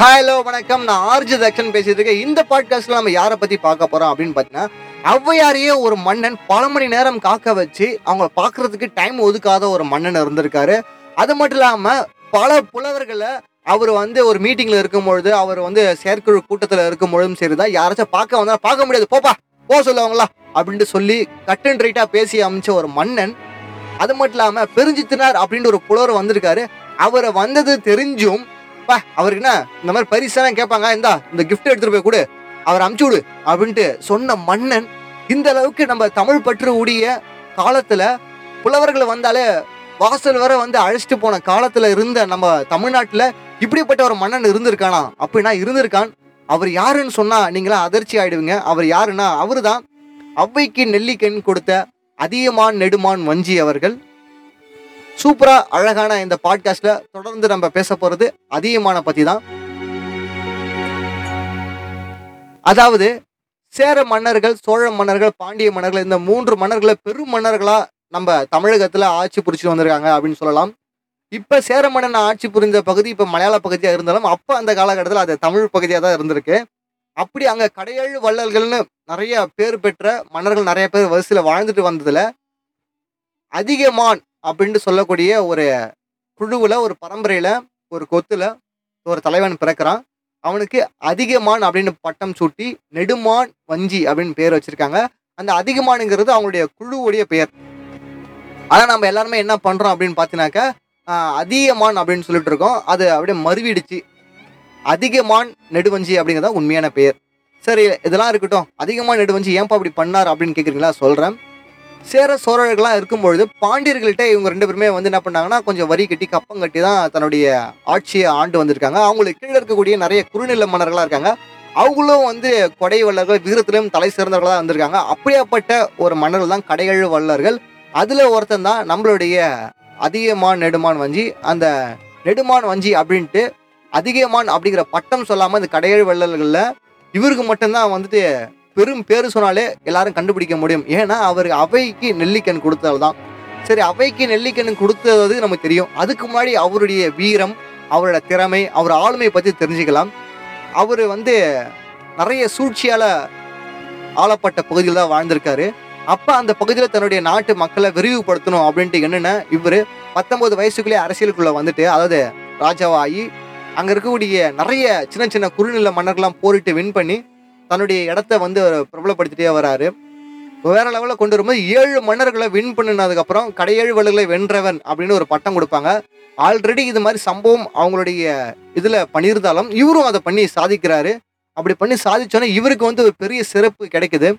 Hello வணக்கம். நான் RJ Dakshan பேசிட்டு இருக்கேன். இந்த பாட்காஸ்ட்ல நம்ம யாரை பத்தி பார்க்க போறோம் அப்படின்னு பார்த்தீங்கன்னா ஔவையாரையே ஒரு மன்னன் பல மணி நேரம் காக்க வச்சு அவங்கள பார்க்கறதுக்கு டைம் ஒதுக்காத ஒரு மன்னன் இருந்திருக்காரு. அது மட்டும் இல்லாம பல புலவர்களை அவர் வந்து ஒரு மீட்டிங்ல இருக்கும் பொழுது அவர் வந்து செயற்குழு கூட்டத்தில் இருக்கும் பொழுதும் சரிதான். யாராச்சும் பார்க்க வந்தா பார்க்க முடியாது. போப்பா போ சொல்லுவாங்களா? அப்படின்ட்டு சொல்லி கட் ரைட்டா பேசி அமைச்ச ஒரு மன்னன். அது மட்டும் இல்லாம பெருஞ்சித்தினார் அப்படின்ற ஒரு புலவர் வந்திருக்காரு. அவரை வந்தது தெரிஞ்சும் பா அவருக்கு என்ன இந்த மாதிரி பரிசெல்லாம் கேட்பாங்க இந்தா இந்த கிஃப்ட் எடுத்துட்டு போய் கொடு. அவர் அமுச்சு விடு அப்படின்ட்டு சொன்ன மன்னன் இந்த அளவுக்கு நம்ம தமிழ் பற்று உடைய காலத்துல புலவர்கள் வந்தாலே வாசல் வர வந்து அழைச்சிட்டு போன காலத்துல இருந்த நம்ம தமிழ்நாட்டுல இப்படிப்பட்ட ஒரு மன்னன் இருந்திருக்கானா? அப்படின்னா இருந்திருக்கான். அவர் யாருன்னு சொன்னா நீங்களா அதிர்ச்சி ஆயிடுவீங்க. அவர் யாருன்னா அவருதான். அவ்வைக்கு நெல்லிக்கண் கொடுத்த அதியமான் நெடுமான் வஞ்சி அவர்கள். சூப்பரா அழகான இந்த பாட்காஸ்ட்ல தொடர்ந்து நம்ம பேச போறது அதிகமான பத்தி தான். அதாவது சேர மன்னர்கள் சோழ மன்னர்கள் பாண்டிய மன்னர்கள் இந்த மூன்று மன்னர்களை பெரும் மன்னர்களா நம்ம தமிழகத்துல ஆட்சி புரிச்சு வந்திருக்காங்க அப்படின்னு சொல்லலாம். இப்ப சேர மன்னன் ஆட்சி புரிந்த பகுதி இப்ப மலையாள பகுதியா இருந்தாலும் அப்ப அந்த காலகட்டத்தில் அது தமிழ் பகுதியா தான் இருந்திருக்கு. அப்படி அங்க கடையேழு வள்ளல்கள்னு நிறைய பேர் பெற்ற மன்னர்கள் நிறைய பேர் வரிசையில் வாழ்ந்துட்டு வந்ததுல அதிகமான் அப்படின்னு சொல்லக்கூடிய ஒரு குழுவில் ஒரு பரம்பரையில் ஒரு கொத்தில் ஒரு தலைவன் பிறக்கிறான். அவனுக்கு அதிகமான் அப்படின்னு பட்டம் சூட்டி நெடுமான் வஞ்சி அப்படின்னு பேர் வச்சிருக்காங்க. அந்த அதிகமானுங்கிறது அவங்களுடைய குழுவுடைய பெயர். ஆனால் நம்ம எல்லாருமே என்ன பண்ணுறோம் அப்படின்னு பார்த்தீங்கன்னாக்கா அதிகமான் அப்படின்னு சொல்லிட்டு இருக்கோம். அது அப்படியே மறுவிடுச்சு. அதிகமான் நெடுவஞ்சி அப்படிங்கிறது உண்மையான பெயர். சரி இதெல்லாம் இருக்கட்டும். அதிகமான நெடுவஞ்சி ஏன்பா அப்படி பண்ணார் அப்படின்னு கேட்குறீங்களா சொல்கிறேன் சேர சோழர்கள்லாம் இருக்கும்பொழுது பாண்டியர்கள்ட்ட இவங்க ரெண்டு பேருமே வந்து என்ன பண்ணாங்கன்னா கொஞ்சம் வரி கட்டி கப்பம் கட்டி தான் தன்னுடைய ஆட்சியை ஆண்டு வந்திருக்காங்க. அவங்களுக்கு கீழே இருக்கக்கூடிய நிறைய குறுநில மன்னர்களாக இருக்காங்க. அவங்களும் வந்து கொடை வள்ளர்கள் வீரத்திலும் தலை சிறந்தவர்களாக வந்திருக்காங்க. அப்படியாப்பட்ட ஒரு மன்னர்கள் தான் கடையழு வல்லர்கள் அதில் ஒருத்தன் தான் நம்மளுடைய அதிகமான் நெடுமான் வஞ்சி. அந்த நெடுமான் வஞ்சி அப்படின்ட்டு அதிகமான் அப்படிங்கிற பட்டம் சொல்லாமல் இந்த கடையழு வள்ளல்களில் இவருக்கு மட்டும்தான் வந்துட்டு பெரும் பேர் சொன்னாலே எல்லாரும் கண்டுபிடிக்க முடியும். ஏன்னா அவர் அவைக்கு நெல்லிக்கண் கொடுத்தது தான் சரி அவைக்கு நெல்லிக்கண் கொடுத்தது நமக்கு தெரியும். அதுக்கு முன்னாடி அவருடைய வீரம் அவரோட திறமை அவர் ஆளுமை பற்றி தெரிஞ்சுக்கலாம். அவர் வந்து நிறைய சூழ்ச்சியால் ஆளப்பட்ட பகுதியில் தான் வாழ்ந்திருக்காரு. அப்போ அந்த பகுதியில் தன்னுடைய நாட்டு மக்களை விரிவுபடுத்தணும் அப்படின்ட்டு என்னென்ன இவர் பத்தொன்பது வயசுக்குள்ளே அரசியலுக்குள்ளே வந்துட்டு அதாவது ராஜாவாகி அங்கே இருக்கக்கூடிய நிறைய சின்ன சின்ன குறுநில மன்னர்கள்லாம் போரிட்டு வின் பண்ணி தன்னுடைய இடத்த வந்து பிரபலப்படுத்திட்டே வராரு. வேற லெவலில் கொண்டு வரும்போது ஏழு மன்னர்களை வின் பண்ணினதுக்கப்புறம் கடையேழு வள்ளல்களை வென்றவன் அப்படின்னு ஒரு பட்டம் கொடுப்பாங்க. ஆல்ரெடி இது மாதிரி சம்பவம் அவங்களுடைய இதில் பண்ணியிருந்தாலும் இவரும் அதை பண்ணி சாதிக்கிறாரு. அப்படி பண்ணி சாதிச்சோன்னே இவருக்கு வந்து ஒரு பெரிய சிறப்பு கிடைக்குது.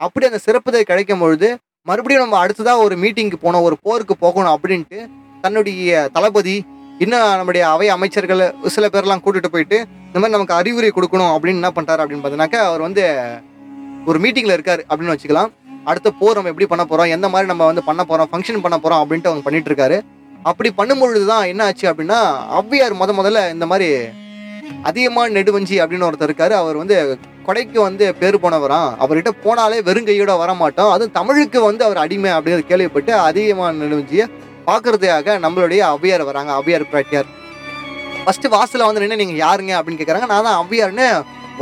அப்படி அந்த சிறப்பு கிடைக்கும் பொழுது மறுபடியும் நம்ம அடுத்ததாக ஒரு மீட்டிங்க்கு போனோம் ஒரு போருக்கு போகணும் அப்படின்ட்டு தன்னுடைய தளபதி இன்னும் நம்முடைய அவை அமைச்சர்கள் சில பேர்லாம் கூட்டிகிட்டு போயிட்டு இந்த மாதிரி நமக்கு அறிவுரை கொடுக்கணும் அப்படின்னு என்ன பண்ணிட்டாரு அப்படின்னு பார்த்தீங்கன்னாக்கா அவர் வந்து ஒரு மீட்டிங்கில் இருக்கார் அப்படின்னு வச்சுக்கலாம். அடுத்த போர் நம்ம எப்படி பண்ண போகிறோம் எந்த மாதிரி நம்ம வந்து பண்ண போகிறோம் ஃபங்க்ஷன் பண்ண போகிறோம் அப்படின்ட்டு அவங்க பண்ணிட்டு இருக்காரு. அப்படி பண்ணும்பொழுது தான் என்ன ஆச்சு அப்படின்னா ஔவையார் முத முதல்ல இந்த மாதிரி அதிகமான நெடுவஞ்சி அப்படின்னு ஒருத்தர் இருக்காரு. அவர் வந்து கொடைக்கு வந்து பேர் போனவராம். அவர்கிட்ட போனாலே வெறுங்கையோட வர மாட்டோம் அதுவும் தமிழுக்கு வந்து அவர் அடிமை அப்படிங்கிறது கேள்விப்பட்டு அதிகமான நெடுவஞ்சியை பார்க்கறதுக்காக நம்மளுடைய அவ்வியார் வராங்க அவ்வியார் பிராட்டியார் ஃபர்ஸ்ட் வாசலில் வந்து நின்று நீங்க யாருங்க அப்படின்னு கேட்குறாங்க நான் தான் அவ்வியார்னு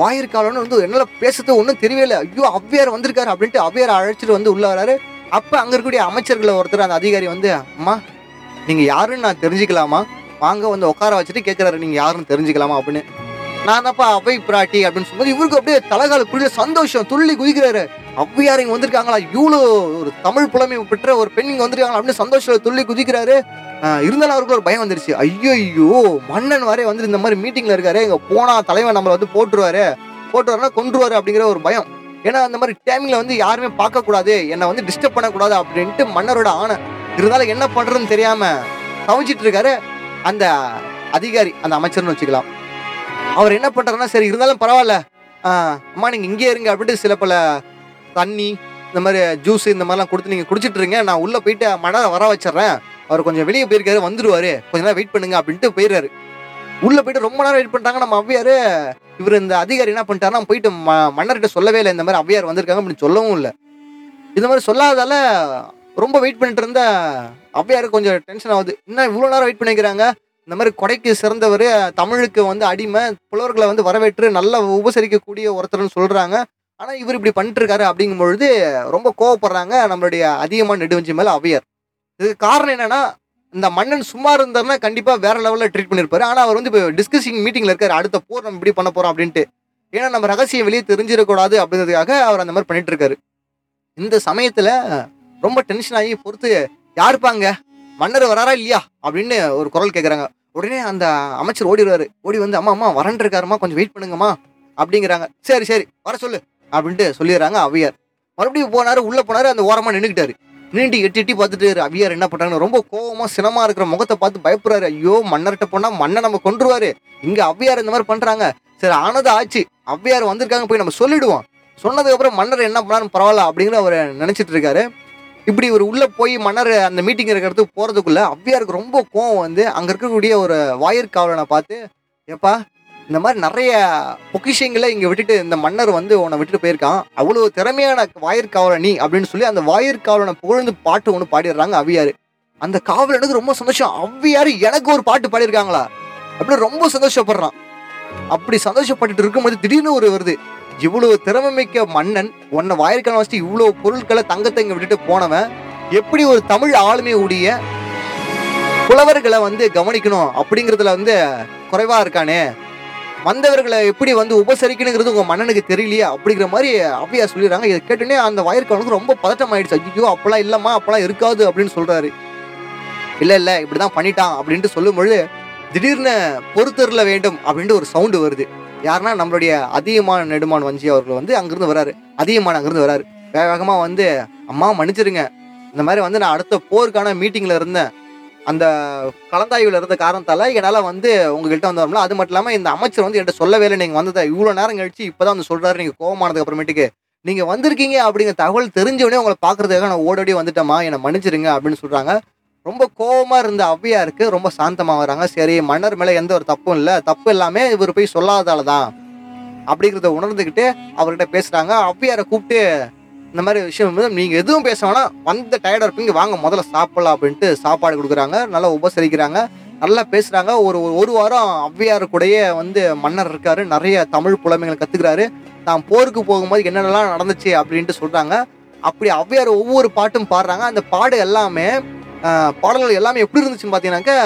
வாயிருக்காலன்னு வந்து என்னால் பேசுறது ஒன்றும் தெரியவே இல்லை. ஐயோ அவ்வியார் வந்திருக்காரு அப்படின்ட்டு அவ்வியார் அழைச்சிட்டு வந்து உள்ள வராரு. அப்போ அங்கே இருக்கக்கூடிய அமைச்சர்களை ஒருத்தர் அந்த அதிகாரி வந்து அம்மா நீங்கள் யாருன்னு நான் தெரிஞ்சுக்கலாமா? வாங்க வந்து உட்கார வச்சுட்டு கேட்குறாரு நீங்கள் யாருன்னு தெரிஞ்சுக்கலாமா? அப்படின்னு. நான் தான்ப்பா அவை பிராட்டி அப்படின்னு சொல்லும்போது இவருக்கு அப்படியே தலைகால குளிர சந்தோஷம் துள்ளி குதிக்கிறாரு. அவ்வியார் இங்க வந்திருக்காங்களா? இவ்வளோ ஒரு தமிழ் புலமை பெற்ற ஒரு பெண் இங்க வந்திருக்காங்களா? அப்படின்னு சந்தோஷம் துள்ளி குதிக்கிறாரு. இருந்தாலும் அவருக்கு ஒரு பயம் வந்துருச்சு. ஐயோ ஐயோ மன்னன் வரை வந்து இந்த மாதிரி மீட்டிங்ல இருக்காரு. இங்க போனா தலைவன் நம்மளை வந்து போட்டுருவாரு. போட்டுருவாருன்னா கொன்றுவாரு அப்படிங்கிற ஒரு பயம். ஏன்னா அந்த மாதிரி டைமிங்ல வந்து யாருமே பார்க்க கூடாது என்னை வந்து டிஸ்டர்ப் பண்ணக்கூடாது அப்படின்ட்டு மன்னரோட ஆணை. இருந்தாலும் என்ன பண்றதுன்னு தெரியாம தவிச்சிட்டு இருக்காரு அந்த அதிகாரி அந்த அமைச்சர்னு வச்சுக்கலாம். அவர் என்ன பண்ணுறாருன்னா சரி இருந்தாலும் பரவாயில்ல. அம்மா நீங்கள் இங்கே இருங்க அப்படின்ட்டு சில பல தண்ணி இந்த மாதிரி ஜூஸ் இந்த மாதிரிலாம் கொடுத்து நீங்கள் குடிச்சிட்டு இருங்க. நான் உள்ளே போயிட்டு மழை வர வச்சிட்றேன். அவர் கொஞ்சம் வெளியே போயிருக்காரு வந்துடுவார் கொஞ்ச நேரம் வெயிட் பண்ணுங்க அப்படின்ட்டு போயிடுறாரு. உள்ளே போயிட்டு ரொம்ப நேரம் வெயிட் பண்ணிட்டாங்க. நம்ம அவ்வியார் இவர் இந்த அதிகாரி என்ன பண்ணிட்டாருன்னா போயிட்டு ம- மன்னர்கிட்ட சொல்லவே இல்லை இந்த மாதிரி அவ்வியார் வந்திருக்காங்க அப்படின்னு சொல்லவும் இல்லை. இந்த மாதிரி சொல்லாதால ரொம்ப வெயிட் பண்ணிட்டு இருந்த அவ்வியாருக்கு கொஞ்சம் டென்ஷன் ஆகுது. என்ன இவ்வளோ நேரம் வெயிட் பண்ணிக்கிறாங்க. இந்த மாதிரி கொடைக்கு சிறந்தவர் தமிழுக்கு வந்து அடிமை புலவர்களை வந்து வரவேற்று நல்லா உபசரிக்கக்கூடிய ஒருத்தர்னு சொல்கிறாங்க ஆனால் இவர் இப்படி பண்ணிட்டுருக்காரு அப்படிங்கும் பொழுது ரொம்ப கோவப்படுறாங்க நம்மளுடைய அதிகமான நெடுவஞ்சி மேலே அவையர். இதுக்கு காரணம் என்னென்னா இந்த மன்னன் சும்மா இருந்தாருன்னா கண்டிப்பாக வேற லெவலில் ட்ரீட் பண்ணியிருப்பாரு ஆனால் அவர் வந்து இப்போ டிஸ்கஸிங் மீட்டிங்கில் இருக்கார். அடுத்த போர் நம்ம இப்படி பண்ண போகிறோம் அப்படின்ட்டு. ஏன்னா நம்ம ரகசியம் வெளியே தெரிஞ்சிடக்கூடாது அப்படிங்கிறதுக்காக அவர் அந்த மாதிரி பண்ணிட்டு இருக்காரு இந்த சமயத்தில் ரொம்ப டென்ஷன் ஆகி பொறுத்து யாருப்பாங்க மன்னர் வராரா இல்லையா? அப்படின்னு ஒரு குரல் கேட்குறாங்க உடனே அந்த அமைச்சர் ஓடிடுவாரு ஓடி வந்து அம்மா அம்மா வரன் இருக்காருமா கொஞ்சம் வெயிட் பண்ணுங்கம்மா அப்படிங்கிறாங்க. சரி சரி வர சொல்லு அப்படின்ட்டு சொல்லிடுறாங்க அவ்வியார் மறுபடியும் போனார் உள்ளே போனார் அந்த ஓரமாக நின்றுக்கிட்டாரு நின்றுட்டு எட்டி எட்டி பார்த்துட்டு அவ்வியார் என்ன பண்றாங்க ரொம்ப கோவமாக சினமாக இருக்கிற முகத்தை பார்த்து பயப்படுறாரு. ஐயோ மன்னர்கிட்ட போனால் மண்ணை நம்ம கொண்டுருவாரு இங்கே அவ்வியார் இந்த மாதிரி பண்ணுறாங்க சரி ஆனது ஆச்சு. அவ்வியார் வந்திருக்காங்க போய் நம்ம சொல்லிடுவோம். சொன்னதுக்கப்புறம் மன்னர் என்ன பண்ணாலும் பரவாயில்ல அப்படிங்கிற அவர் நினச்சிட்டு இருக்காரு. இப்படி ஒரு உள்ளே போய் மன்னர் அந்த மீட்டிங் இருக்கிறதுக்கு போகிறதுக்குள்ளே அவ்வியாருக்கு ரொம்ப கோவம் வந்து அங்கே இருக்கக்கூடிய ஒரு வாயிற்காவலனை பார்த்து ஏப்பா இந்த மாதிரி நிறைய பொக்கிஷங்களை இங்கே விட்டுட்டு இந்த மன்னர் வந்து உன்னை விட்டுட்டு போயிருக்கான். அவ்வளோ திறமையான வாயிற்காவலன் நீ அப்படின்னு சொல்லி அந்த வாயிற்காவலனை புகழ்ந்து பாட்டு ஒன்று பாடிடுறாங்க அவ்வியார். அந்த காவலனுக்கு ரொம்ப சந்தோஷம். அவ்வியார் எனக்கு ஒரு பாட்டு பாடியிருக்காங்களா? அப்படின்னு ரொம்ப சந்தோஷப்படுறான். அப்படி சந்தோஷப்பட்டுட்டு இருக்கும்போது திடீர்னு ஒரு வருது. இவ்வளவு திறமை மிக்க மன்னன் உன்னை வாயிற்கான வச்சுட்டு இவ்வளவு பொருட்களை தங்கத்தை இங்க விட்டுட்டு போனவன் எப்படி ஒரு தமிழ் ஆளுமையுடைய உடைய புலவர்களை வந்து கவனிக்கணும் அப்படிங்கிறதுல வந்து குறைவா இருக்கானே? வந்தவர்களை எப்படி வந்து உபசரிக்கணுங்கிறது உங்க மன்னனுக்கு தெரியலையே அப்படிங்கிற மாதிரி அவ்வையா சொல்லிடுறாங்க. இதை கேட்டோன்னே அந்த வாயிற்காலனுக்கு ரொம்ப பதட்டம் ஆயிடுச்சு ஐயோ அப்பெல்லாம் இல்லம்மா அப்பெல்லாம் இருக்காது அப்படின்னு சொல்றாரு. இல்ல இல்ல இப்படிதான் பண்ணிட்டான் அப்படின்ட்டு சொல்லும்பொழுது திடீர்னு பொறுத்தரில் வேண்டும் அப்படின்ட்டு ஒரு சவுண்டு வருது. யாருன்னா நம்மளுடைய அதிகமான நெடுமான் வஞ்சி அவர்கள் வந்து அங்கேருந்து வராரு. அதிகமான அங்கேருந்து வராரு. வேக வேகமாக வந்து அம்மா மன்னிச்சிருங்க. இந்த மாதிரி வந்து நான் அடுத்த போருக்கான மீட்டிங்கில் இருந்தேன் அந்த கலந்தாய்வில் இருந்த காரணத்தால் என்னால் வந்து உங்ககிட்ட வந்து வரல அது மட்டும் இல்லாமல் இந்த அமைச்சர் வந்து என்கிட்ட சொல்லவே இல்லை. நீங்கள் வந்ததை இவ்வளோ நேரம் கழிச்சு இப்போ தான் வந்து சொல்கிறாரு நீங்கள் கோவமானதுக்கு அப்புறமேட்டுக்கு நீங்கள் வந்திருக்கீங்க அப்படிங்கிற தகவல் தெரிஞ்சவனே உங்களை பார்க்குறதுக்காக நான் ஓடோடி வந்துட்டேம்மா. என்னை மன்னிச்சிருங்க அப்படின்னு சொல்கிறாங்க ரொம்ப கோவமாக இருந்த ஔவையாருக்கு ரொம்ப சாந்தமாக வராங்க. சரி மன்னர் மேலே எந்த ஒரு தப்பும் இல்லை. தப்பு எல்லாமே இவர் போய் சொல்லாதால தான் அப்படிங்கிறத உணர்ந்துக்கிட்டு அவர்கிட்ட பேசுகிறாங்க அவ்வியாரை கூப்பிட்டு இந்த மாதிரி விஷயம் வந்து நீங்கள் எதுவும் பேச வேணாம். வந்த டயர்டாக இருப்பீங்க. வாங்க முதல்ல சாப்பிடலாம் அப்படின்ட்டு சாப்பாடு கொடுக்குறாங்க. நல்லா உபசரிக்கிறாங்க. நல்லா பேசுகிறாங்க ஒரு ஒரு- வாரம் ஔவையார் கூடயே வந்து மன்னர் இருக்காரு. நிறைய தமிழ் புலமைகளை கற்றுக்கிறாரு தான் போருக்கு போகும்போது என்னென்னலாம் நடந்துச்சு அப்படின்ட்டு சொல்கிறாங்க அப்படி ஔவையார் ஒவ்வொரு பாட்டும் பாடுறாங்க. அந்த பாடு எல்லாமே பாடல்கள் எல்லாமே எப்படி இருந்துச்சுன்னு பார்த்தீங்கன்னாக்கா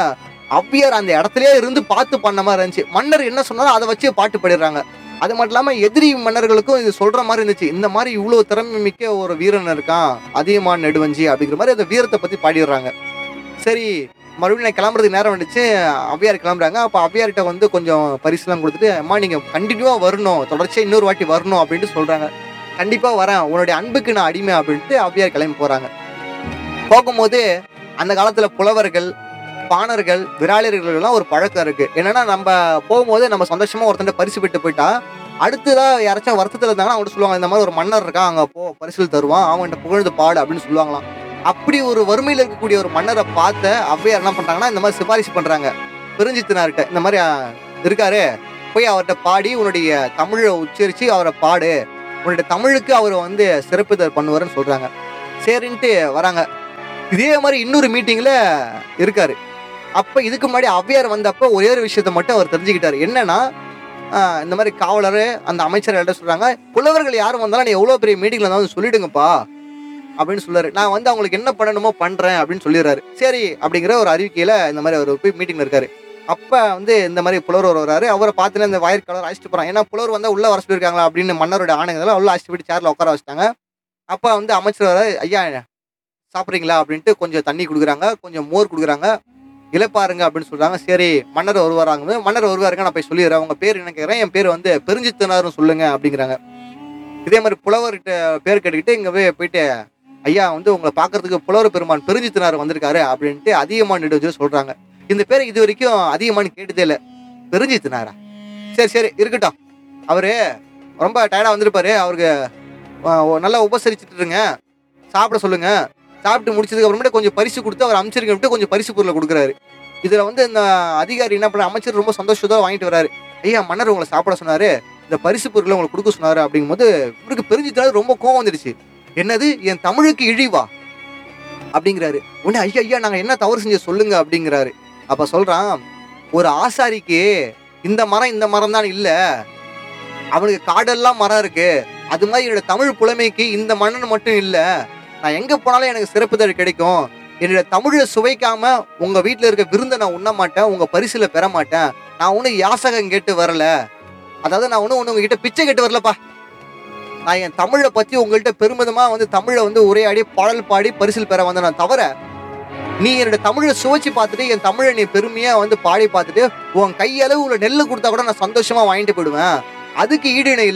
அவ்வியார் அந்த இடத்துலயே இருந்து பார்த்து பண்ண மாதிரி இருந்துச்சு. மன்னர் என்ன சொன்னாரோ அதை வச்சு பாட்டு பாடிடுறாங்க. அது மட்டும் இல்லாமல் எதிரி மன்னர்களுக்கும் இது சொல்ற மாதிரி இருந்துச்சு. இந்த மாதிரி இவ்வளோ திறமை மிக்க ஒரு வீரன் இருக்கான் அதிகமான நெடுவஞ்சி அப்படிங்கிற மாதிரி அந்த வீரத்தை பற்றி பாடிடுறாங்க. சரி மறுபடியும் நான் கிளம்புறதுக்கு நேரம் வந்துச்சு அவ்வியார் கிளம்புறாங்க. அப்போ அவ்வியார்கிட்ட வந்து கொஞ்சம் பரிசுலாம் கொடுத்துட்டு அம்மா நீங்கள் கண்டினியூவாக வரணும். தொடர்ச்சியாக இன்னொரு வாட்டி வரணும் அப்படின்ட்டு சொல்கிறாங்க கண்டிப்பாக வரேன். உன்னுடைய அன்புக்கு நான் அடிமை அப்படின்ட்டு அவ்வியார் கிளம்பி போகிறாங்க போகும்போது அந்த காலத்தில் புலவர்கள் பாணர்கள் விராளியர்கள் ஒரு பழக்கம் இருக்கு. என்னன்னா நம்ம போகும்போது நம்ம சந்தோஷமா ஒருத்தன் பரிசு பெற்று போயிட்டா அடுத்ததாக யாராச்சும் வருத்தத்தில் இருந்தாங்கன்னா அவங்க சொல்லுவாங்க இந்த மாதிரி ஒரு மன்னர் இருக்கான் அங்கே போ பரிசில் தருவான் அவன்கிட்ட புகழ்ந்து பாடு அப்படின்னு சொல்லுவாங்களாம். அப்படி ஒரு வறுமையில் இருக்கக்கூடிய ஒரு மன்னரை பார்த்த ஔவையார் என்ன பண்ணுறாங்கன்னா இந்த மாதிரி சிபாரிசு பண்ணுறாங்க பெருஞ்சித்தினார்கிட்ட இந்த மாதிரி இருக்காரு போய் அவர்கிட்ட பாடி உன்னுடைய தமிழை உச்சரித்து அவரை பாடு. உன்னுடைய தமிழுக்கு அவர் வந்து சிறப்பு பண்ணுவாருன்னு சொல்கிறாங்க சரின்ட்டு வராங்க. இதே மாதிரி இன்னொரு மீட்டிங்கில் இருக்காரு. அப்போ இதுக்கு முன்னாடி அவ்வியார் வந்தப்போ ஒரே ஒரு விஷயத்த மட்டும் அவர் தெரிஞ்சுக்கிட்டார். என்னன்னா இந்த மாதிரி காவலர் அந்த அமைச்சர் என்ன சொல்கிறாங்க புலவர்கள் யாரும் வந்தாலும் நீ எவ்வளோ பெரிய மீட்டிங்கில் இருந்தாலும் சொல்லிடுங்கப்பா அப்படின்னு சொல்றாரு நான் வந்து அவங்களுக்கு என்ன பண்ணணுமோ பண்ணுறேன் அப்படின்னு சொல்லிடுறாரு. சரி அப்படிங்கிற ஒரு அறிவிக்கையில் இந்த மாதிரி அவர் போய் மீட்டிங்கில் இருக்காரு. அப்போ வந்து இந்த மாதிரி புலவர் வருவார் அவரை பார்த்துட்டு இந்த வாயிற்காலர் அழைச்சிட்டு போகிறான் ஏன்னா புலவர் வந்தால் உள்ளே வர சொல்லியிருக்காங்களா அப்படின்னு மன்னரோட ஆணையங்களை உள்ள அழைச்சிட்டு போயிட்டு சேரில் உட்கார வச்சிட்டாங்க. அப்போ வந்து அமைச்சர் வர ஐயா சாப்பிட்றீங்களா அப்படின்ட்டு கொஞ்சம் தண்ணி கொடுக்குறாங்க கொஞ்சம் மோர் கொடுக்குறாங்க. இழப்பாருங்க அப்படின்னு சொல்கிறாங்க சரி மன்னர் வருவாராங்க மன்னர் வருவாருங்க நான் போய் சொல்லிடுறேன். உங்கள் பேர் என்ன கேட்குறேன் என் பேர் வந்து பெருஞ்சித்தனார்னு சொல்லுங்க அப்படிங்கிறாங்க. இதே மாதிரி புலவர்கிட்ட பேர் கேட்டுக்கிட்டு இங்கே போய் போயிட்டு ஐயா வந்து உங்களை பார்க்கறதுக்கு புலவர் பெருமான் பெருஞ்சித்தனார் வந்திருக்காரு அப்படின்ட்டு அதிகமான நெடுஞ்சு சொல்கிறாங்க இந்த பேர் இது வரைக்கும் அதிகமானு கேட்டதே இல்லை. பெருஞ்சித்தனாரா? சரி சரி இருக்கட்டும். அவர் ரொம்ப டயர்டாக வந்திருப்பாரு. அவருக்கு நல்லா உபசரிச்சுட்டுருங்க சாப்பிட சொல்லுங்கள் சாப்பிட்டு முடிச்சதுக்கு அப்புறமேட்டு கொஞ்சம் பரிசு கொடுத்து அவர் அமைச்சருக்கு கொஞ்சம் பரிசு பொருளை கொடுக்குறாரு. இதில் வந்து இந்த அதிகாரி என்ன பண்ண அமைச்சர் ரொம்ப சந்தோஷத்தோட வாங்கிட்டு வராரு. ஐயா மன்னர் உங்களை சாப்பிட சொன்னாரு. இந்த பரிசு பொருளை உங்களுக்கு கொடுக்க சொன்னாரு அப்படிங்கும்போது இவருக்கு பெருஞ்சிட்டாலும் ரொம்ப கோவம் வந்துடுச்சு. என்னது? என் தமிழுக்கு இழிவா? அப்படிங்கிறாரு. உடனே ஐயா ஐயா நாங்கள் என்ன தவறு செஞ்ச சொல்லுங்க அப்படிங்கிறாரு. அப்போ சொல்கிறான் ஒரு ஆசாரிக்கு இந்த மரம் இந்த மரம் தான் இல்லை. அவனுக்கு காடெல்லாம் மரம் இருக்கு. அது மாதிரி என்னோட தமிழ் புலமைக்கு இந்த மன்னன் மட்டும் இல்லை. நான் எங்கே போனாலும் எனக்கு சிறப்புதழ் கிடைக்கும். என்னுடைய தமிழை சுவைக்காம உங்கள் வீட்டில் இருக்க விருந்தை நான் உண்ண மாட்டேன் உங்கள் பரிசில் பெற மாட்டேன். நான் ஒன்றும் யாசகம் கேட்டு வரல. அதாவது நான் ஒன்றும் ஒன்று உங்ககிட்ட பிச்சை கேட்டு வரலப்பா. நான் என் தமிழை பற்றி உங்கள்கிட்ட பெருமிதமாக வந்து தமிழை வந்து உரையாடி பாடல் பாடி பரிசில் பெற வந்தேன் நான் தவிர நீ என்னோட தமிழை சுவைச்சு பார்த்துட்டு என் தமிழை நீ பெருமையாக வந்து பாடி பார்த்துட்டு உன் கையளவு உள்ள நெல்லு கொடுத்தா கூட நான் சந்தோஷமாக வாங்கிட்டு போயிடுவேன். அதுக்கு ஈடு இணை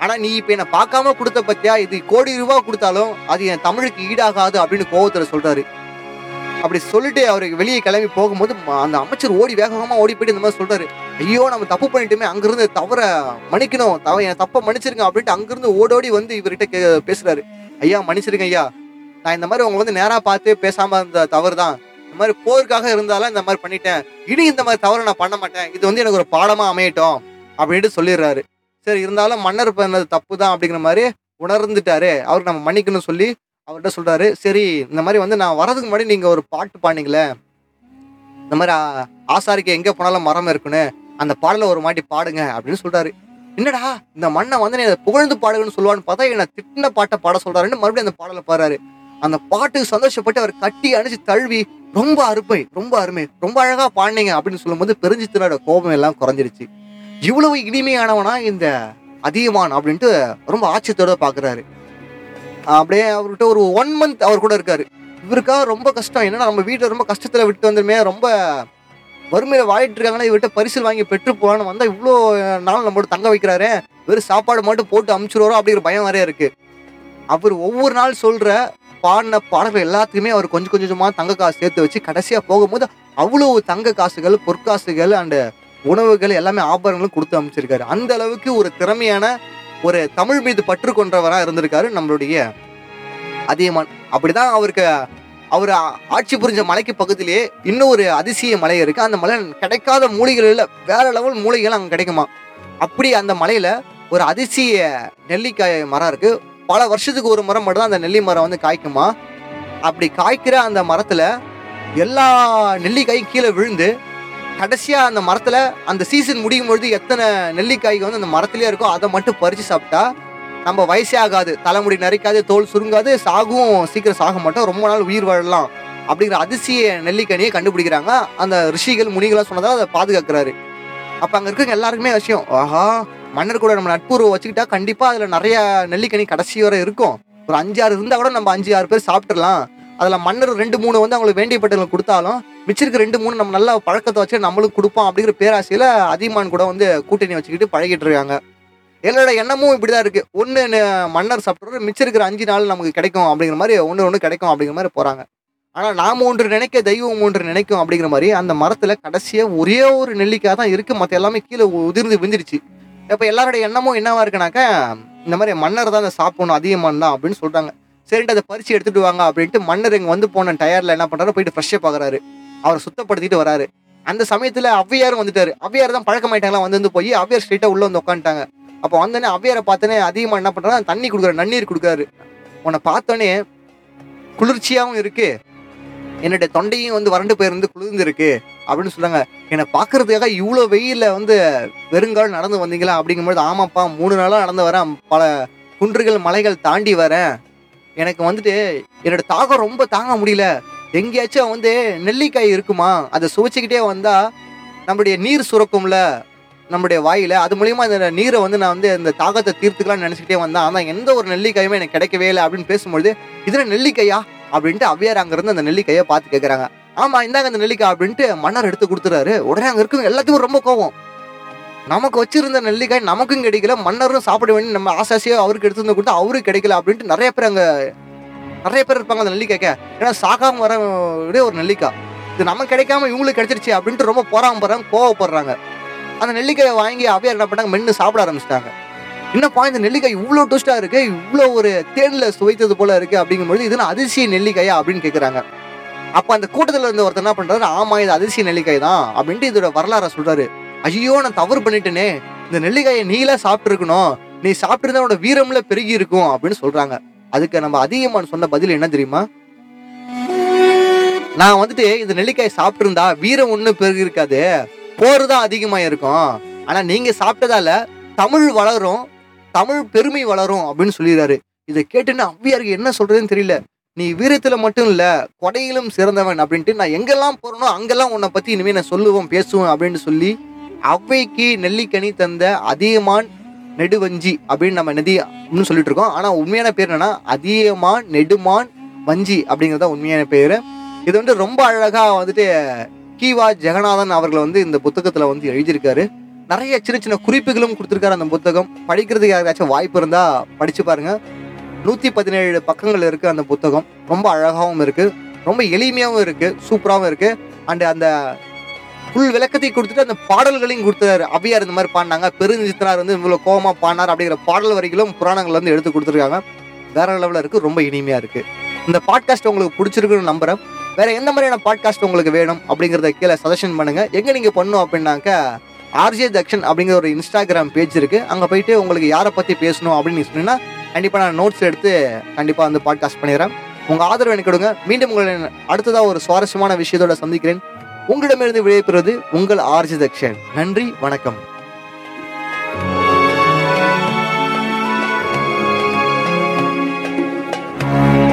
ஆனா நீ இப்ப என்ன பார்க்காம கொடுத்த பத்தியா? இது கோடி ரூபாய் கொடுத்தாலும் அது என் தமிழுக்கு ஈடாகாது அப்படின்னு கோவத்துல சொல்றாரு. அப்படி சொல்லிட்டு அவருக்கு வெளியே கிளம்பி போகும்போது அந்த அமைச்சர் ஓடி வேகமாக ஓடி போயிட்டு இந்த மாதிரி சொல்றாரு. ஐயோ நம்ம தப்பு பண்ணிட்டுமே அங்கிருந்து தவற மன்னிக்கணும். தவ என் தப்பை மன்னிச்சிருங்க அப்படின்ட்டு அங்கிருந்து ஓடோடி வந்து இவர்கிட்ட கே- பேசுறாரு. ஐயா மன்னிச்சிருங்க ஐயா. நான் இந்த மாதிரி உங்களை வந்து நேராக பார்த்து பேசாம இருந்த தவறு தான். இந்த மாதிரி போருக்காக இருந்தாலும் இந்த மாதிரி பண்ணிட்டேன். இனி இந்த மாதிரி தவறு நான் பண்ண மாட்டேன். இது வந்து எனக்கு ஒரு பாடமா அமையட்டும் அப்படின்ட்டு சொல்லிடுறாரு. சரி இருந்தாலும் மன்னர் பண்ணது தப்பு தான் அப்படிங்கிற மாதிரி உணர்ந்துட்டாரு. அவருக்கு நம்ம மன்னிக்கணும்னு சொல்லி அவர்கிட்ட சொல்கிறாரு சரி இந்த மாதிரி வந்து நான் வரதுக்கு முன்னாடி நீங்கள் ஒரு பாட்டு பாடிங்களே இந்த மாதிரி ஆசாரிக்கு எங்கே போனாலும் மரம் இருக்குன்னு அந்த பாடலை ஒரு மாட்டி பாடுங்க அப்படின்னு சொல்கிறாரு என்னடா இந்த மண்ணை வந்து நீ புகழ்ந்து பாடுங்கன்னு சொல்லுவான்னு பார்த்தா என்ன திட்டின பாட்டை பாட சொல்கிறாருன்னு மறுபடியும் அந்த பாடலை பாடுறாரு. அந்த பாட்டுக்கு சந்தோஷப்பட்டு அவர் கட்டி அணிச்சு தழுவி ரொம்ப அருமை ரொம்ப அருமை ரொம்ப அழகாக பாடினீங்க அப்படின்னு சொல்லும்போது பெருஞ்சித்தனோட கோபம் எல்லாம் குறைஞ்சிருச்சு. இவ்வளவு இனிமையானவனா இந்த அதியமான் அப்படின்ட்டு ரொம்ப ஆச்சரியத்தோட பாக்குறாரு. அப்படியே அவர்கிட்ட ஒரு ஒன் மந்த் அவர் கூட இருக்காரு. இவருக்காக ரொம்ப கஷ்டம். என்னன்னா நம்ம வீட்டில் ரொம்ப கஷ்டத்துல விட்டு வந்துருமே ரொம்ப வறுமையில வாழிட்டு இருக்காங்கன்னா இவர்கிட்ட பரிசு வாங்கி பெற்று போகலான்னு வந்தா இவ்வளோ நாள் நம்மளோட தங்க வைக்கிறாரு வெறும் சாப்பாடு மட்டும் போட்டு அமுச்சிடுவாரோ அப்படிங்கிற பயம் வேறையா இருக்கு. அவர் ஒவ்வொரு நாள் சொல்ற பாடின பாடல்கள் எல்லாத்துக்குமே அவர் கொஞ்சம் கொஞ்சமாக தங்க காசு சேர்த்து வச்சு கடைசியாக போகும்போது அவ்வளோ தங்க காசுகள் பொற்காசுகள் அண்டு உணவுகள் எல்லாமே ஆபரணங்களும் கொடுத்து அமைச்சிருக்காரு. அந்த அளவுக்கு ஒரு திறமையான ஒரு தமிழ் மீது பற்று கொண்டவராக இருந்திருக்காரு நம்மளுடைய அதியமான். அப்படிதான் அவருக்கு அவர் ஆட்சி புரிஞ்ச மலைக்கு பக்கத்திலேயே இன்னும் ஒரு அதிசய மலை இருக்கு. அந்த மலை கிடைக்காத மூலிகைகள் வேற லெவல் மூலிகைகள் அங்கே கிடைக்குமா? அப்படி அந்த மலையில ஒரு அதிசய நெல்லிக்காய் மரம் இருக்கு. பல வருஷத்துக்கு ஒரு மரம் மட்டும்தான் அந்த நெல்லி மரம் வந்து காய்க்குமா? அப்படி காய்க்கிற அந்த மரத்துல எல்லா நெல்லிக்காயும் கீழே விழுந்து கடைசியாக அந்த மரத்தில் அந்த சீசன் முடியும் பொழுது எத்தனை நெல்லிக்காய்க்கு வந்து அந்த மரத்திலேயே இருக்கோ அதை மட்டும் பறித்து சாப்பிட்டா நம்ம வயசே ஆகாது. தலைமுடி நரைக்காது தோல் சுருங்காது சாகும் சீக்கிரம் சாக மாட்டோம். ரொம்ப நாள் உயிர் வாழலாம் அப்படிங்கிற அதிசய நெல்லிக்கனியை கண்டுபிடிக்கிறாங்க. அந்த ரிஷிகள் முனிகளாக சொன்னதால் அதை பாதுகாக்கிறாரு. அப்போ அங்கே இருக்க எல்லாருக்குமே விஷயம். ஆஹா மன்னர் கூட நம்ம நட்புறவை வச்சுக்கிட்டா கண்டிப்பாக அதில் நிறைய நெல்லிக்கனி கடைசி வரை இருக்கும். ஒரு அஞ்சு ஆறு இருந்தால் கூட நம்ம அஞ்சு ஆறு பேர் சாப்பிட்றலாம் அதில் மன்னர் ரெண்டு மூணு வந்து அவங்களுக்கு வேண்டியப்பட்டவங்களுக்கு கொடுத்தாலும் மிச்சிருக்க ரெண்டு மூணு நம்ம நல்ல பழக்கத்தை வச்சு நம்மளுக்கு கொடுப்போம் அப்படிங்கிற பேராசையில் அதிமான் கூட வந்து கூட்டணி வச்சுக்கிட்டு பழகிட்டு இருக்காங்க. என்னோட எண்ணமும் இப்படி தான் இருக்குது ஒன்று மன்னர் சாப்பிட்றது மிச்சம் இருக்கிற அஞ்சு நாள் நமக்கு கிடைக்கும் அப்படிங்கிற மாதிரி ஒன்று ஒன்று கிடைக்கும் அப்படிங்கிற மாதிரி போகிறாங்க ஆனால் நாம் ஒன்று நினைக்க தெய்வம் ஒன்று நினைக்கும் அப்படிங்கிற மாதிரி அந்த மரத்தில் கடைசியாக ஒரே ஒரு நெல்லிக்காய் தான் இருக்குது மற்ற எல்லாமே கீழே உதிர்ந்து விழுந்துருச்சு. இப்போ எல்லாரோட எண்ணமும் என்னவா இருக்குனாக்கா இந்த மாதிரி மன்னர் தான் அதை சாப்பிடணும் அதிகமான தான் அப்படின்னு சொல்கிறாங்க சரின்ட்டு அதை பறிச்சு எடுத்துட்டு வாங்க அப்படின்ட்டு மன்னர் இங்கே வந்து போன டயரில் என்ன பண்ணுறாரு போயிட்டு ஃப்ரெஷ்ஷாக பார்க்குறாரு அவரை சுத்தப்படுத்திட்டு வராரு. அந்த சமயத்தில் அவ்வியாரும் வந்துட்டாரு. அவ்வியார் தான் பழக்கமாயிட்டாங்களா? வந்து வந்து போய் அவ்வியார் ஸ்ட்ரெயிட்டாக உள்ள வந்து உட்காந்துட்டாங்க அப்போ வந்தோடனே அவ்வியாரை பார்த்தோன்னே அதிகமாக என்ன பண்றாரு தண்ணி கொடுக்குறாரு நன்னீர் கொடுக்குறாரு. உன்னை பார்த்தோன்னே குளிர்ச்சியாகவும் இருக்கு. என்னுடைய தொண்டையும் வந்து வறண்டு போயிருந்து குளிர்ந்துருக்கு அப்படின்னு சொல்றாங்க. என்னை பார்க்கறதுக்காக இவ்வளோ வெயிலில் வந்து வெறுங்கால் நடந்து வந்தீங்களா? அப்படிங்கும்போது ஆமாப்பா மூணு நாளாக நடந்து வரேன். பல குன்றுகள் மலைகள் தாண்டி வரேன். எனக்கு வந்துட்டு என்னோட தாகம் ரொம்ப தாங்க முடியல. எங்கேயாச்சும் வந்து நெல்லிக்காய் இருக்குமா? அதை சுவைச்சிக்கிட்டே வந்தால் நம்முடைய நீர் சுரக்கும்ல நம்முடைய வாயில. அது மூலியமா இந்த நீரை வந்து நான் வந்து அந்த தாகத்தை தீர்த்துக்கலாம்னு நினச்சிக்கிட்டே வந்தேன் ஆனால் எந்த ஒரு நெல்லிக்காயுமே எனக்கு கிடைக்கவே இல்லை அப்படின்னு பேசும்பொழுது இதில் நெல்லிக்காயா? அப்படின்ட்டு அவ்வியார் அங்கிருந்து அந்த நெல்லிக்காயை பார்த்து கேட்குறாங்க ஆமா இந்தாங்க அந்த நெல்லிக்காய் அப்படின்ட்டு மன்னர் எடுத்து கொடுத்துறாரு உடனே அங்கே இருக்கும் எல்லாத்துக்கும் ரொம்ப கோவம் நமக்கு வச்சிருந்த நெல்லிக்காய் நமக்கும் கிடைக்கல மன்னரும் சாப்பிட வேண்டிய நம்ம ஆசாசியாக அவருக்கு எடுத்து வந்து கொடுத்தா அவருக்கு கிடைக்கல அப்படின்ட்டு நிறைய பேர் அங்க நிறைய பேர் இருப்பாங்க அந்த நெல்லிக்காய்க்க. ஏன்னா சாகாம வர ஒரு நெல்லிக்காய். இது நமக்கு கிடைக்காம இவங்களுக்கு கிடைச்சிருச்சு அப்படின்ட்டு ரொம்ப போறாம போறாங்க கோவப்படுறாங்க. அந்த நெல்லிக்காயை வாங்கி அவையார் என்ன பண்ணாங்க மென்று சாப்பிட ஆரம்பிச்சிட்டாங்க. என்னப்பா இந்த நெல்லிக்காய் இவ்வளோ டூஸ்டா இருக்குது இவ்வளோ ஒரு தேனில் சுவைத்தது போல் இருக்குது அப்படிங்கும்போது இது அதிசய நெல்லிக்காயா அப்படின்னு கேட்குறாங்க அப்போ அந்த கூட்டத்தில் இருந்த ஒருத்தர் என்ன பண்ணுறாரு ஆமா இது அதிசய நெல்லிக்காய் தான் அப்படின்ட்டு இதோட வரலாறை சொல்கிறாரு ஐயோ நான் தவறு பண்ணிட்டேனே. இந்த நெல்லிக்காயை நீலா சாப்பிட்டுருக்கணும். நீ சாப்பிட்டு உன்னோட வீரம்ல பெருகி இருக்கும் அப்படின்னு சொல்றாங்க. அதுக்கு நம்ம அதிகமான சொன்ன பதில் என்ன தெரியுமா? நான் வந்துட்டு இந்த நெல்லிக்காய் சாப்பிட்டுருந்தா வீரம் ஒன்றும் பெருகி இருக்காது. போர் தான் அதிகமாக இருக்கும். ஆனால் நீங்கள் சாப்பிட்டதால தமிழ் வளரும் தமிழ் பெருமை வளரும் அப்படின்னு சொல்லிடுறாரு. இதை கேட்டுன்னு அவ்வியாருக்கு என்ன சொல்கிறதுன்னு தெரியல. நீ வீரத்தில் மட்டும் இல்லை கொடையிலும் சிறந்தவன் அப்படின்ட்டு நான் எங்கெல்லாம் போகிறனோ அங்கெல்லாம் உன்னை பற்றி இனிமேல் நான் சொல்லுவேன் பேசுவேன் அப்படின்னு சொல்லி அவ்வைக்கு நெல்லிக்கனி தந்த அதியமான் நெடுவஞ்சி அப்படின்னு நம்ம நதி அப்படின்னு சொல்லிட்டு இருக்கோம். ஆனால் உண்மையான பேர் என்னன்னா அதியமான் நெடுமான் வஞ்சி அப்படிங்கிறத உண்மையான பேர். இது வந்து ரொம்ப அழகாக வந்துட்டு கீவா ஜெகநாதன் அவர்கள் வந்து இந்த புத்தகத்தில் வந்து எழுதியிருக்காரு. நிறைய சின்ன சின்ன குறிப்புகளும் கொடுத்துருக்காரு அந்த புத்தகம். படிக்கிறதுக்கு யாருக்காச்சும் வாய்ப்பு இருந்தால் படித்து பாருங்க. நூற்றி பதினேழு பக்கங்கள் இருக்குது அந்த புத்தகம். ரொம்ப அழகாகவும் இருக்குது ரொம்ப எளிமையாகவும் இருக்குது சூப்பராகவும் இருக்குது அண்டு அந்த ஃபுல் விளக்கத்தை கொடுத்துட்டு அந்த பாடல்களையும் கொடுத்தாரு. அபியார் இந்த மாதிரி பாடினாங்க. பெருஞ்சித்தனார் வந்து இவ்வளோ கோவமா பாடினார் அப்படிங்கிற பாடல் வரிகளும் புராணங்கள் வந்து எடுத்து கொடுத்துருக்காங்க. வேற லெவலில் இருக்குது ரொம்ப இனிமையாக இருக்குது இந்த பாட்காஸ்ட் உங்களுக்கு பிடிச்சிருக்குன்னு நம்புறேன். வேற எந்த மாதிரியான பாட்காஸ்ட் உங்களுக்கு வேணும் அப்படிங்கிறத கீழே சஜஷன் பண்ணுங்க. எங்க நீங்க பண்ணும் அப்படின்னாக்க ஆர்ஜே தக்ஷன் அப்படிங்கிற ஒரு இன்ஸ்டாகிராம் பேஜ் இருக்கு. அங்க போயிட்டு உங்களுக்கு யாரை பத்தி பேசணும் அப்படின்னு சொன்னீங்கன்னா கண்டிப்பா நான் நோட்ஸ் எடுத்து கண்டிப்பா வந்து பாட்காஸ்ட் பண்ணிடுறேன். உங்க ஆதரவு எனக்கு கொடுங்க. மீண்டும் உங்களை அடுத்ததாக ஒரு சுவாரஸ்யமான விஷயத்தோட சந்திக்கிறேன். உங்களிடமிருந்து விடைபெறுவது உங்கள் ஆர்ஜி தக்ஷன். நன்றி வணக்கம்.